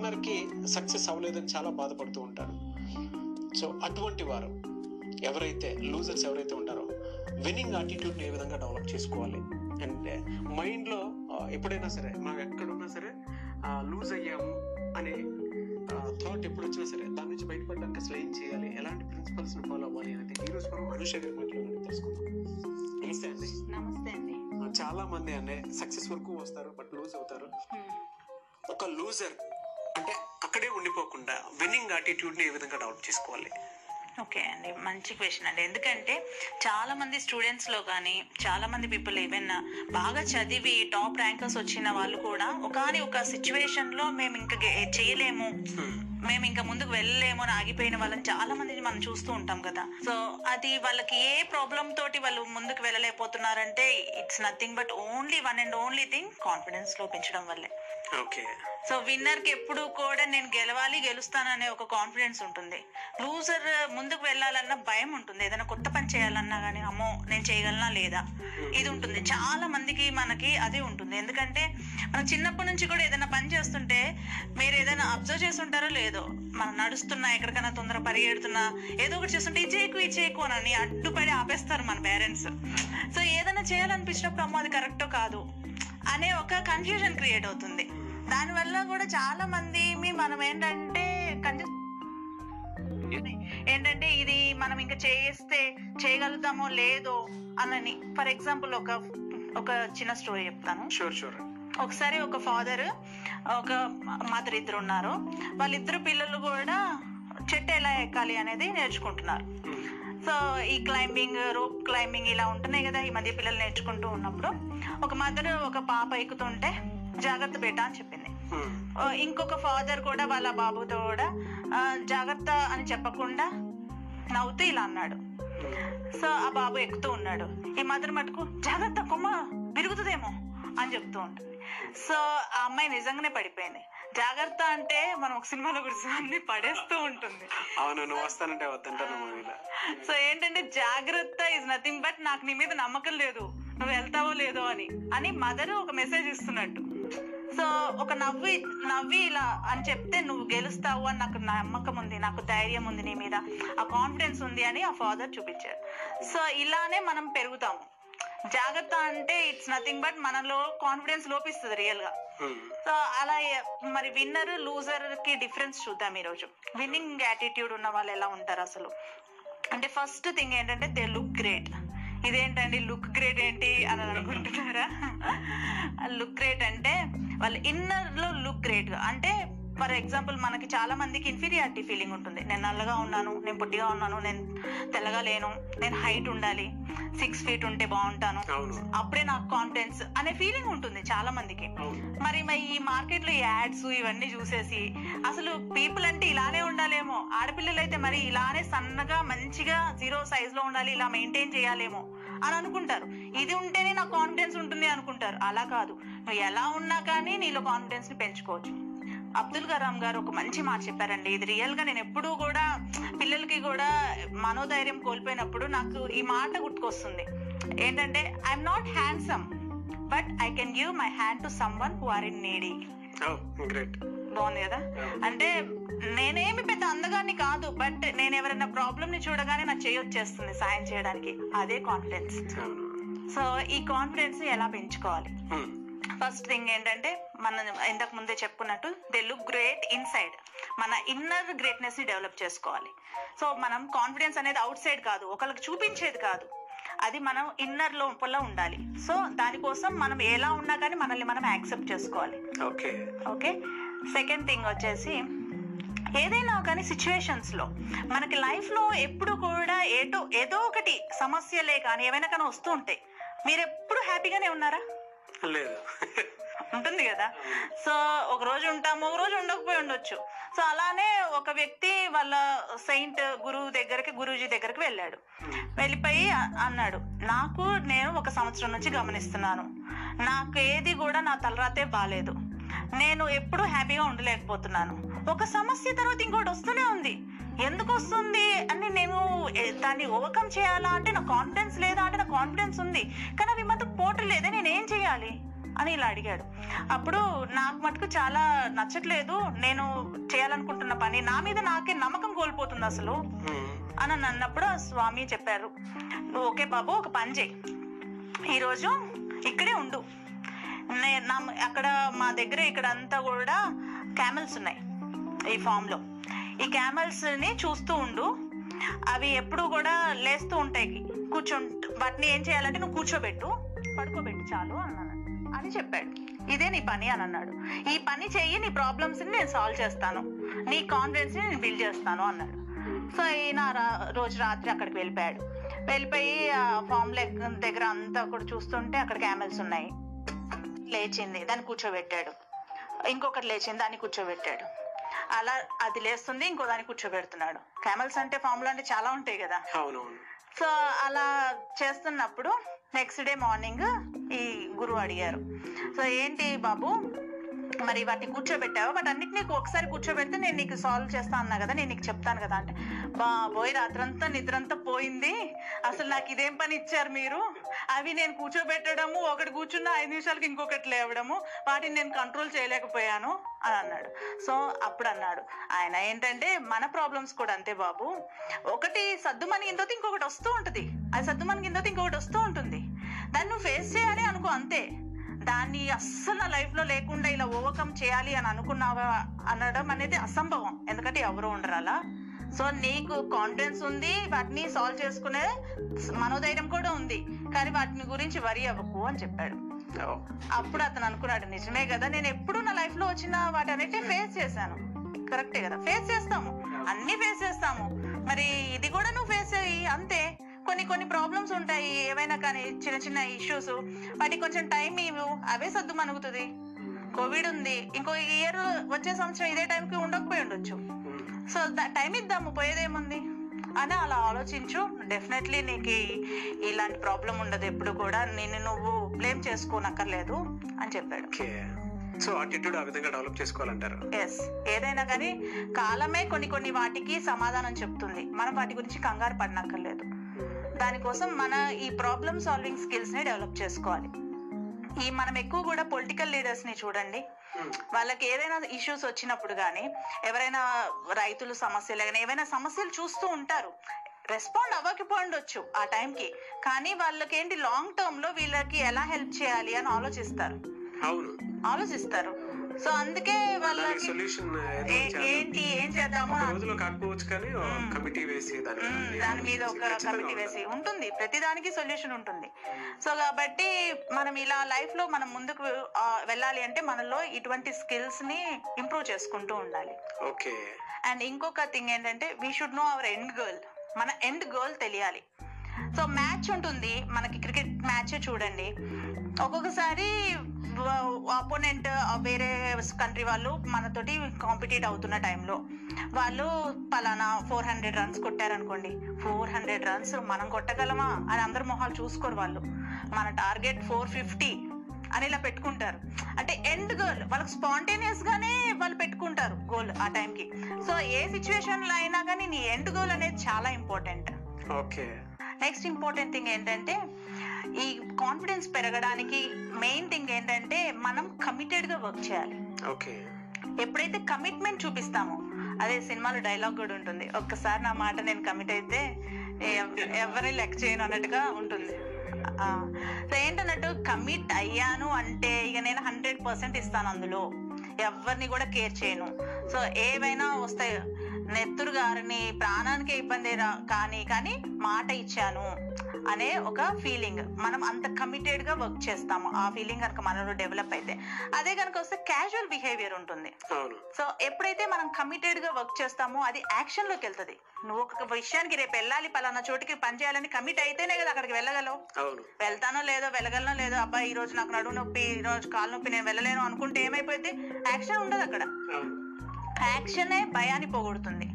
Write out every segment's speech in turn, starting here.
విన్నర్కి success అవ్వలేదని చాలా బాధపడుతూ ఉంటారు. సో అటువంటి వారు ఎవరైతే లూజర్స్ ఎవరైతే ఉంటారో విన్నింగ్ని ఏ విధంగా డెవలప్ చేసుకోవాలి? అంటే మైండ్లో ఆ, ఎప్పుడైనా సరే మనం ఎక్కడున్నా సరే లూజ్ అయ్యాము అనే థాట్ ఎప్పుడు వచ్చినా సరే దాని నుంచి బయటపడడానికి అసలు ఏం చేయాలి? ఎలాంటి ప్రిన్సిపల్స్ని ఫాలో అవ్వాలి అనేది ఈ రోజు మనం అనుష గారి తెలుసుకుందాం. నమస్తే అండి. నమస్తే అండి. చాలా మంది అండి సక్సెస్ వరకు వస్తారు బట్ లూజ్ అవుతారు. ఒక లూజర్ అంటే అక్కడే ఉండిపోకుండా విన్నింగ్ యాటిట్యూడ్ని ఏ విధంగా డెవలప్ చేసుకోవాలి? ఓకే అండి మంచి క్వశ్చన్ అండి. ఎందుకంటే చాలా మంది స్టూడెంట్స్లో కానీ చాలా మంది పీపుల్ ఈవెన్ బాగా చదివి టాప్ ర్యాంకర్స్ వచ్చిన వాళ్ళు కూడా ఒకని ఒక సిచ్యువేషన్లో మేము ఇంకా చేయలేము మేము ఇంకా ముందుకు వెళ్ళలేము అని ఆగిపోయిన వాళ్ళని చాలా మందిని మనం చూస్తూ ఉంటాం కదా. సో అది వాళ్ళకి ఏ ప్రాబ్లం తోటి వాళ్ళు ముందుకు వెళ్ళలేకపోతున్నారంటే it's nothing but only one and only thing కాన్ఫిడెన్స్లో పెంచడం వల్లే. ఓకే. సో విన్నర్కి ఎప్పుడు కూడా నేను గెలవాలి గెలుస్తాననే ఒక కాన్ఫిడెన్స్ ఉంటుంది. లూజర్ ముందుకు వెళ్ళాలన్న భయం ఉంటుంది. ఏదైనా కొత్త పని చేయాలన్నా కానీ అమ్మో నేను చేయగలనా లేదా? ఇది ఉంటుంది. చాలా మందికి మనకి అదే ఉంటుంది. ఎందుకంటే మనం చిన్నప్పటి నుంచి కూడా ఏదైనా పని చేస్తుంటే మీరు ఏదైనా అబ్జర్వ్ చేస్తుంటారో లేదో మనం నడుస్తున్నా ఎక్కడికైనా తొందర పరిగెడుతున్నా ఏదో ఒకటి చేస్తుంటే ఇది చేయకు ఇది చేయకు అని అడ్డుపడి ఆపేస్తారు మన పేరెంట్స్ సో ఏదైనా చేయాలనిపించినప్పుడు అమ్మో అది కరెక్టో కాదు అనే ఒక కన్ఫ్యూజన్ క్రియేట్ అవుతుంది. దానివల్ల కూడా చాలా మంది మీ మనం ఏంటంటే కన్ఫ్యూజ్ ఏంటంటే ఇది మనం ఇంకా చేస్తే చేయగలుగుతామో లేదో అనని. ఫర్ ఎగ్జాంపుల్ ఒక ఒక చిన్న స్టోరీ చెప్తాను. షూర్ షూర్ ఒకసారి ఒక ఫాదర్ ఒక మదర్ ఇద్దరు ఉన్నారు. వాళ్ళిద్దరు పిల్లలు కూడా చెట్టు ఎలా ఎక్కాలి అనేది నేర్చుకుంటున్నారు. సో ఈ క్లైంబింగ్ రోప్ క్లైంబింగ్ ఇలా ఉంటున్నాయి కదా ఈ మధ్య పిల్లలు నేర్చుకుంటూ ఉన్నప్పుడు. ఒక మదర్ ఒక పాప ఎక్కుతుంటే జాగ్రత్త బేటా అని చెప్పింది. ఇంకొక ఫాదర్ కూడా వాళ్ళ బాబుతో కూడా జాగ్రత్త అని చెప్పకుండా నవ్వుతూ ఇలా అన్నాడు. సో ఆ బాబు ఎక్కుతూ ఉన్నాడు. ఈ మదర్ మటుకు జాగ్రత్త కొమ్మ విరుగుతుందేమో అని చెప్తూ ఉంటుంది. సో ఆ అమ్మాయి నిజంగానే పడిపోయింది. జాగ్రత్త అంటే మనం ఒక సినిమాలో అన్ని పడేస్తూ ఉంటుంది. అవును నువ్వు వస్తానంటే వద్దంటాను మూవీలో సో ఏంటంటే జాగ్రత్త ఇస్ నథింగ్ బట్ నాకు నీ మీద నమ్మకం లేదు. నువ్వు వెళ్తావో లేదో అని. అని మదర్ ఒక మెసేజ్ ఇస్తున్నట్టు. సో ఒక నవ్వి నవ్వి ఇలా అని చెప్తే నువ్వు గెలుస్తావు అని నాకు నమ్మకం ఉంది నాకు ధైర్యం ఉంది నీ మీద. ఆ కాన్ఫిడెన్స్ ఉంది అని ఆ ఫాదర్ చూపించారు. సో ఇలానే మనం పెరుగుతాము. జాగ్రత్త అంటే ఇట్స్ నథింగ్ బట్ మనలో కాన్ఫిడెన్స్ లోపిస్తుంది రియల్గా. సో అలా మరి విన్నర్ లూజర్కి డిఫరెన్స్ చూద్దాం ఈరోజు. విన్నింగ్ యాటిట్యూడ్ ఉన్న వాళ్ళు ఎలా ఉంటారు అసలు? అంటే ఫస్ట్ థింగ్ ఏంటంటే దే లుక్ గ్రేట్ ఇదేంటండి? లుక్ గ్రేట్ ఏంటి అని అనుకుంటున్నారా? లుక్ గ్రేట్ అంటే వాళ్ళ ఇన్నర్లో లుక్ గ్రేట్ అంటే ఫర్ ఎగ్జాంపుల్ మనకి చాలా మందికి ఇన్ఫీరియారిటీ ఫీలింగ్ ఉంటుంది. నేను నల్లగా ఉన్నాను నేను పొట్టిగా ఉన్నాను నేను తెల్లగా లేను నేను హైట్ ఉండాలి సిక్స్ ఫీట్ ఉంటే బాగుంటాను అప్పుడే నాకు కాన్ఫిడెన్స్ అనే ఫీలింగ్ ఉంటుంది చాలా మందికి. మరి మరి ఈ మార్కెట్లో యాడ్స్ ఇవన్నీ చూసేసి అసలు పీపుల్ అంటే ఇలానే ఉండాలేమో. ఆడపిల్లలు అయితే మరి ఇలానే సన్నగా మంచిగా జీరో సైజ్లో ఉండాలి ఇలా మెయింటైన్ చేయాలేమో అని అనుకుంటారు. ఇది ఉంటేనే నాకు కాన్ఫిడెన్స్ ఉంటుంది అనుకుంటారు. అలా కాదు. నువ్వు ఎలా ఉన్నా కానీ నీలో కాన్ఫిడెన్స్ని పెంచుకోవచ్చు. అబ్దుల్ కలాం గారు ఒక మంచి మాట చెప్పారండి. ఇది రియల్గా నేను ఎప్పుడూ కూడా పిల్లలకి కూడా మనోధైర్యం కోల్పోయినప్పుడు నాకు ఈ మాట గుర్తుకొస్తుంది. ఏంటంటే I'm not handsome but I can give my hand to someone who are in needy బాగుంది కదా? అంటే నేనేమి పెద్ద అందగాన్ని కాదు బట్ నేను ఎవరైనా ప్రాబ్లం ని చూడగానే నా చేయి వచ్చేస్తుంది సాయం చేయడానికి. అదే కాన్ఫిడెన్స్ సో ఈ కాన్ఫిడెన్స్ ఎలా పెంచుకోవాలి? Hmm. ఫస్ట్ థింగ్ ఏంటంటే మనం ఇంతకు ముందే చెప్పుకున్నట్టు దే లుక్ గ్రేట్ ఇన్సైడ్ మన ఇన్నర్ గ్రేట్నెస్ని డెవలప్ చేసుకోవాలి. సో మనం కాన్ఫిడెన్స్ అనేది అవుట్ సైడ్ కాదు ఒకరికి చూపించేది కాదు. అది మనం ఇన్నర్ లోపల ఉండాలి. సో దానికోసం మనం ఎలా ఉన్నా కానీ మనల్ని మనం యాక్సెప్ట్ చేసుకోవాలి. ఓకే ఓకే సెకండ్ థింగ్ వచ్చేసి ఏదైనా కానీ సిచ్యువేషన్స్లో మనకి లైఫ్లో ఎప్పుడు కూడా ఏదో ఏదో ఒకటి సమస్యలే కానీ ఏమైనా కానీ వస్తూ ఉంటాయి. మీరు ఎప్పుడు హ్యాపీగానే ఉన్నారా? లేదు. ఉంటుంది కదా. సో ఒక రోజు ఉంటాము ఒక రోజు ఉండకపోయి ఉండొచ్చు. సో అలానే ఒక వ్యక్తి వాళ్ళ సెయింట్ గురువు దగ్గరికి గురూజీ దగ్గరికి వెళ్ళాడు. వెళ్ళిపోయి అన్నాడు నాకు నేను ఒక సంవత్సరం నుంచి గమనిస్తున్నాను. నాకు ఏది కూడా నా తలరాతే బాగాలేదు నేను ఎప్పుడూ హ్యాపీగా ఉండలేకపోతున్నాను. ఒక సమస్య తర్వాత ఇంకోటి వస్తూనే ఉంది. ఎందుకు వస్తుంది? అని నేను దాన్ని ఓవర్కమ్ చేయాలా అంటే నా కాన్ఫిడెన్స్ లేదా అంటే నా కాన్ఫిడెన్స్ ఉంది. కానీ అవి మాత్రం పోవట్లేదే నేను ఏం చేయాలి? అని ఇలా అడిగాడు. అప్పుడు నాకు మటుకు చాలా నచ్చట్లేదు. నేను చేయాలనుకుంటున్న పని నా మీద నాకే నమ్మకం కోల్పోతుంది అసలు. మ్మ్. అని అని అన్నప్పుడు స్వామి చెప్పారు. నువ్వు ఓకే బాబు ఒక పని చేయి. ఈరోజు ఇక్కడే ఉండు. నే- నా అక్కడ మా దగ్గర ఇక్కడ అంతా కూడా క్యామెల్స్ ఉన్నాయి ఈ ఫామ్లో. ఈ క్యామెల్స్ని చూస్తూ ఉండు. అవి ఎప్పుడు కూడా లేస్తూ ఉంటాయి. కూర్చుంటు వాటిని ఏం చేయాలంటే నువ్వు కూర్చోబెట్టు. పడుకోబెట్టు చాలు అన్నాను. అని చెప్పాడు. ఇదే నీ పని అని అన్నాడు. ఈ పని చెయ్యి నీ ప్రాబ్లమ్స్ని నేను సాల్వ్ చేస్తాను. నీ కాన్ఫిడెన్స్ని నేను బిల్డ్ చేస్తాను అన్నాడు. సో ఈయన రా- రోజు రాత్రి అక్కడికి వెళ్ళిపోయాడు. వెళ్ళిపోయి ఆ ఫామ్ లెగ్ దగ్గర అంతా కూడా చూస్తుంటే అక్కడ క్యామెల్స్ ఉన్నాయి. లేచింది. దాన్ని కూర్చోబెట్టాడు. ఇంకొకటి లేచింది. దాన్ని కూర్చోబెట్టాడు. అలా అది లేస్తుంది ఇంకో దాన్ని కూర్చోబెడుతున్నాడు. క్యామెల్స్ అంటే ఫామ్లో అంటే చాలా ఉంటాయి కదా. అవునవును. సో అలా చేస్తున్నప్పుడు నెక్స్ట్ డే మార్నింగ్ ఈ గురువు అడిగారు. సో ఏంటి బాబు మరి వాటిని కూర్చోబెట్టావు? వాటి అన్నిటి నీకు ఒకసారి కూర్చోబెడితే నేను నీకు సాల్వ్ చేస్తా అన్నా కదా నేను నీకు చెప్తాను కదా అంటే బాబోయ్ రాత్రంతా నిద్రంతా పోయింది. అసలు నాకు ఇదేం పని ఇచ్చారు మీరు? అవి నేను కూర్చోబెట్టడము ఒకటి కూర్చున్న ఐదు నిమిషాలకి ఇంకొకటి లేవడము వాటిని నేను కంట్రోల్ చేయలేకపోయాను అని అన్నాడు. సో అప్పుడు అన్నాడు. ఆయన ఏంటంటే మన ప్రాబ్లమ్స్ కూడా అంతే బాబు. ఒకటి సర్దుమని కింద ఇంకొకటి వస్తూ ఉంటుంది. అది సర్దుమని కింద ఇంకొకటి వస్తూ ఉంటుంది. దాన్ని నువ్వు ఫేస్ చేయాలి అనుకో అంతే. దాన్ని అస్సలు నా లైఫ్లో లేకుండా ఇలా ఓవర్కమ్ చేయాలి అని అనుకున్నావా అనడం అనేది అసంభవం. ఎందుకంటే ఎవరు ఉండరు అలా. సో నీకు కాన్ఫిడెన్స్ ఉంది వాటిని సాల్వ్ చేసుకునే మనోధైర్యం కూడా ఉంది. కానీ వాటిని గురించి వరి అవ్వకు అని చెప్పాడు. అప్పుడు అతను అనుకున్నాడు నిజమే కదా నేను ఎప్పుడు నా లైఫ్లో వచ్చిన వాటన్నిటిని ఫేస్ చేశాను. కరెక్టే కదా. ఫేస్ చేస్తాము. అన్ని ఫేస్ చేస్తాము. మరి ఇది కూడా నువ్వు ఫేస్ అయ్యి అంతే. కొన్ని కొన్ని ప్రాబ్లమ్స్ ఉంటాయి. ఏవైనా కానీ చిన్న చిన్న ఇష్యూస్ వాటికి కొంచెం టైం ఇవ్వు. అవే సర్దు మనుగుతుంది. కోవిడ్ ఉంది. ఇంకో ఇయర్ వచ్చే సంవత్సరం ఇదే టైంకి ఉండకపోయి ఉండొచ్చు. సో టైం ఇద్దాము. పోయేదేముంది? అని అలా ఆలోచించు. డెఫినెట్లీ నీకు ఇలాంటి ప్రాబ్లం ఉండదు ఎప్పుడు కూడా. నిన్ను నువ్వు బ్లేమ్ చేసుకోనక్కర్లేదు అని చెప్పాడు. సో అటిట్యూడ్ ఆ విధంగా డెవలప్ చేసుకోవాలంటారు. ఎస్ ఏదైనా కానీ కాలమే కొన్ని కొన్ని వాటికి సమాధానం చెప్తుంది. మనం వాటి గురించి కంగారు పడనక్కర్లేదు. దానికోసం మన ఈ ప్రాబ్లమ్ సాల్వింగ్ స్కిల్స్ని డెవలప్ చేసుకోవాలి. ఈ మనం ఎక్కువ కూడా పొలిటికల్ లీడర్స్ని చూడండి. వాళ్ళకి ఏదైనా ఇష్యూస్ వచ్చినప్పుడు కానీ ఎవరైనా రైతులు సమస్యలు కానీ ఏవైనా సమస్యలు చూస్తూ ఉంటారు. రెస్పాండ్ అవ్వకపోయిండొచ్చు ఆ టైంకి కానీ వాళ్ళకి ఏంటి లాంగ్ టర్మ్లో వీళ్ళకి ఎలా హెల్ప్ చేయాలి అని ఆలోచిస్తారు. ఆలోచిస్తారు. సో అందుకే వాళ్ళకి సొల్యూషన్ ఏంటి ఏం చేద్దాము? రోజులో కాకపోవచ్చు కానీ కమిటీ వేసి దాని మీద మ్మ్, దాని మీద ఒక కమిటీ వేసి ఉంటుంది. ప్రతిదానికి సొల్యూషన్ ఉంటుంది. సో కాబట్టి మనం ఇలా లైఫ్లో మనం ముందుకు వెళ్ళాలి అంటే మనలో ఇటువంటి స్కిల్స్ని ఇంప్రూవ్ చేసుకుంటూ ఉండాలి. ఓకే. అండ్ ఇంకొక థింగ్ ఏంటంటే we should know our end goal మన ఎండ్ గర్ల్ తెలియాలి. సో మ్యాచ్ ఉంటుంది. మనకి క్రికెట్ మ్యాచ్ చూడండి. ఒక్కొక్కసారి ఆపోనెంట్ వేరే కంట్రీ వాళ్ళు మనతోటి కాంపిటీట్ అవుతున్న టైంలో వాళ్ళు పలానా ఫోర్ హండ్రెడ్ రన్స్ కొట్టారనుకోండి. ఫోర్ హండ్రెడ్ రన్స్ మనం కొట్టగలమా? అని అందరు మొహాలు చూసుకోరు వాళ్ళు. మన టార్గెట్ ఫోర్ ఫిఫ్టీ అని ఇలా పెట్టుకుంటారు. అంటే ఎండ్ గోల్ వాళ్ళకి స్పాంటేనియస్ గానే వాళ్ళు పెట్టుకుంటారు గోల్ ఆ టైంకి సో ఏ సిచ్యువేషన్లో అయినా కానీ నీ ఎండ్ గోల్ అనేది చాలా important okay next important thing ఏంటంటే ఈ కాన్ఫిడెన్స్ పెరగడానికి మెయిన్ థింగ్ ఏంటంటే మనం కమిటెడ్గా వర్క్ చేయాలి. ఓకే ఎప్పుడైతే కమిట్మెంట్ చూపిస్తామో అదే సినిమాలో డైలాగ్ కూడా ఉంటుంది. ఒక్కసారి నా మాట నేను కమిట్ అయితే ఎవ- ఎవరిని లెక్క చేయను అన్నట్టుగా ఉంటుంది. సో ఏంటన్నట్టు కమిట్ అయ్యాను అంటే ఇక నేను హండ్రెడ్ పర్సెంట్ ఇస్తాను అందులో. ఎవరిని కూడా కేర్ చేయను. సో ఏవైనా వస్తాయి. నెత్తురు గారిని ప్రాణానికి ఇబ్బంది కానీ కానీ మాట ఇచ్చాను అనే ఒక ఫీలింగ్ మనం అంత కమిటెడ్గా వర్క్ చేస్తాము. ఆ ఫీలింగ్ కనుక మనలో డెవలప్ అయితే. అదే కనుక వస్తే క్యాజువల్ బిహేవియర్ ఉంటుంది. సో ఎప్పుడైతే మనం కమిటెడ్గా వర్క్ చేస్తామో అది యాక్షన్లోకి వెళ్తుంది. నువ్వు ఒక విషయానికి రేపు వెళ్ళాలి పలానా చోటికి పని చేయాలని కమిట్ అయితేనే కదా అక్కడికి వెళ్ళగలవు. వెళ్తానో లేదో వెళ్ళగలనో లేదో అబ్బాయి ఈ రోజు నాకు నడుము నొప్పి ఈ రోజు కాలు నొప్పి నేను వెళ్ళలేను అనుకుంటే ఏమైపోయింది యాక్షన్ ఉండదు అక్కడ. యాక్షనే భయాన్ని పోగొడుతుంది.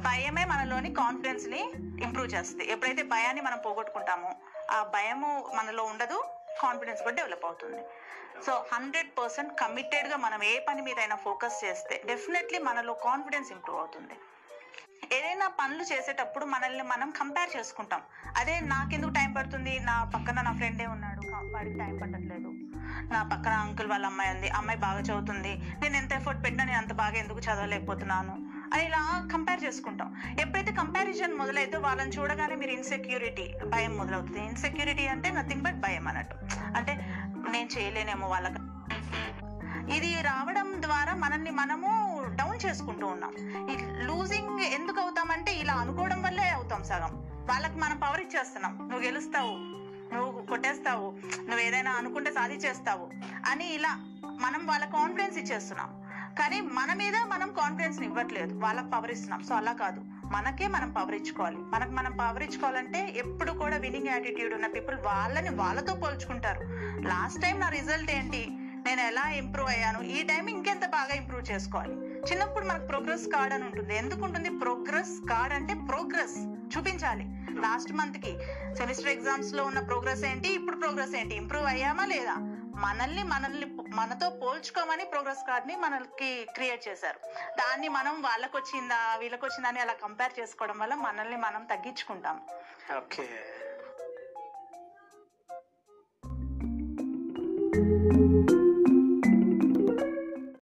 భయమే మనలోని కాన్ఫిడెన్స్ని ఇంప్రూవ్ చేస్తుంది. ఎప్పుడైతే భయాన్ని మనం పోగొట్టుకుంటామో ఆ భయము మనలో ఉండదు కాన్ఫిడెన్స్ కూడా డెవలప్ అవుతుంది. సో హండ్రెడ్ పర్సెంట్ కమిటెడ్గా మనం ఏ పని మీద అయినా ఫోకస్ చేస్తే డెఫినెట్లీ మనలో కాన్ఫిడెన్స్ ఇంప్రూవ్ అవుతుంది. ఏదైనా పనులు చేసేటప్పుడు మనల్ని మనం కంపేర్ చేసుకుంటాం. అదే నాకెందుకు టైం పడుతుంది? నా పక్కన నా ఫ్రెండే ఉన్నాడు. వాడికి టైం పట్టట్లేదు. నా పక్కన అంకుల్ వాళ్ళ అమ్మాయి ఉంది. అమ్మాయి బాగా చదువుతుంది. నేను ఎంత ఎఫర్ట్ పెట్టినా నేను అంత బాగా ఎందుకు చదవలేకపోతున్నాను? అని ఇలా కంపేర్ చేసుకుంటాం. ఎప్పుడైతే కంపారిజన్ మొదలైతే వాళ్ళని చూడగానే మీరు ఇన్సెక్యూరిటీ భయం మొదలవుతుంది. ఇన్సెక్యూరిటీ అంటే నథింగ్ బట్ భయం అన్నట్టు. అంటే నేను చేయలేనేమో వాళ్ళకి ఇది రావడం ద్వారా మనల్ని మనము చేసుకుంటూ ఉన్నాం. ఈ లూజింగ్ ఎందుకు అవుతామంటే ఇలా అనుకోవడం వల్లే అవుతాం సగం. వాళ్ళకి మనం పవర్ ఇచ్చేస్తున్నాం. నువ్వు గెలుస్తావు. నువ్వు కొట్టేస్తావు. నువ్వు ఏదైనా అనుకుంటే సాధించేస్తావు అని ఇలా మనం వాళ్ళ కాన్ఫిడెన్స్ ఇచ్చేస్తున్నాం. కానీ మన మీద మనం కాన్ఫిడెన్స్ ఇవ్వట్లేదు. వాళ్ళకి పవర్ ఇస్తున్నాం. సో అలా కాదు. మనకే మనం పవర్ ఇచ్చుకోవాలి. మనకు మనం పవర్ ఇచ్చుకోవాలంటే ఎప్పుడు కూడా వినింగ్ యాటిట్యూడ్ ఉన్న పీపుల్ వాళ్ళని వాళ్ళతో పోల్చుకుంటారు. లాస్ట్ టైం నా రిజల్ట్ ఏంటి? నేను ఎలా ఇంప్రూవ్ అయ్యాను? ఈ టైం ఇంకెంత బాగా ఇంప్రూవ్ చేసుకోవాలి? చిన్నప్పుడు మనకు ప్రోగ్రెస్ కార్డ్ అని ఉంటుంది. ఎందుకు ఉంటుంది ప్రోగ్రెస్ కార్డ్ అంటే ప్రోగ్రెస్ చూపించాలి. లాస్ట్ మంత్కి సెమిస్టర్ ఎగ్జామ్స్లో ఉన్న ప్రోగ్రెస్ ఏంటి? ఇప్పుడు ప్రోగ్రెస్ ఏంటి? ఇంప్రూవ్ అయ్యామా లేదా? మనల్ని మనల్ని మనతో పోల్చుకోమని ప్రోగ్రెస్ కార్డ్ని మనకి క్రియేట్ చేశారు. దాన్ని మనం వాళ్ళకి వచ్చిందా వీళ్ళకి వచ్చిందా అని అలా కంపేర్ చేసుకోవడం వల్ల మనల్ని మనం తగ్గించుకుంటాం. ఓకే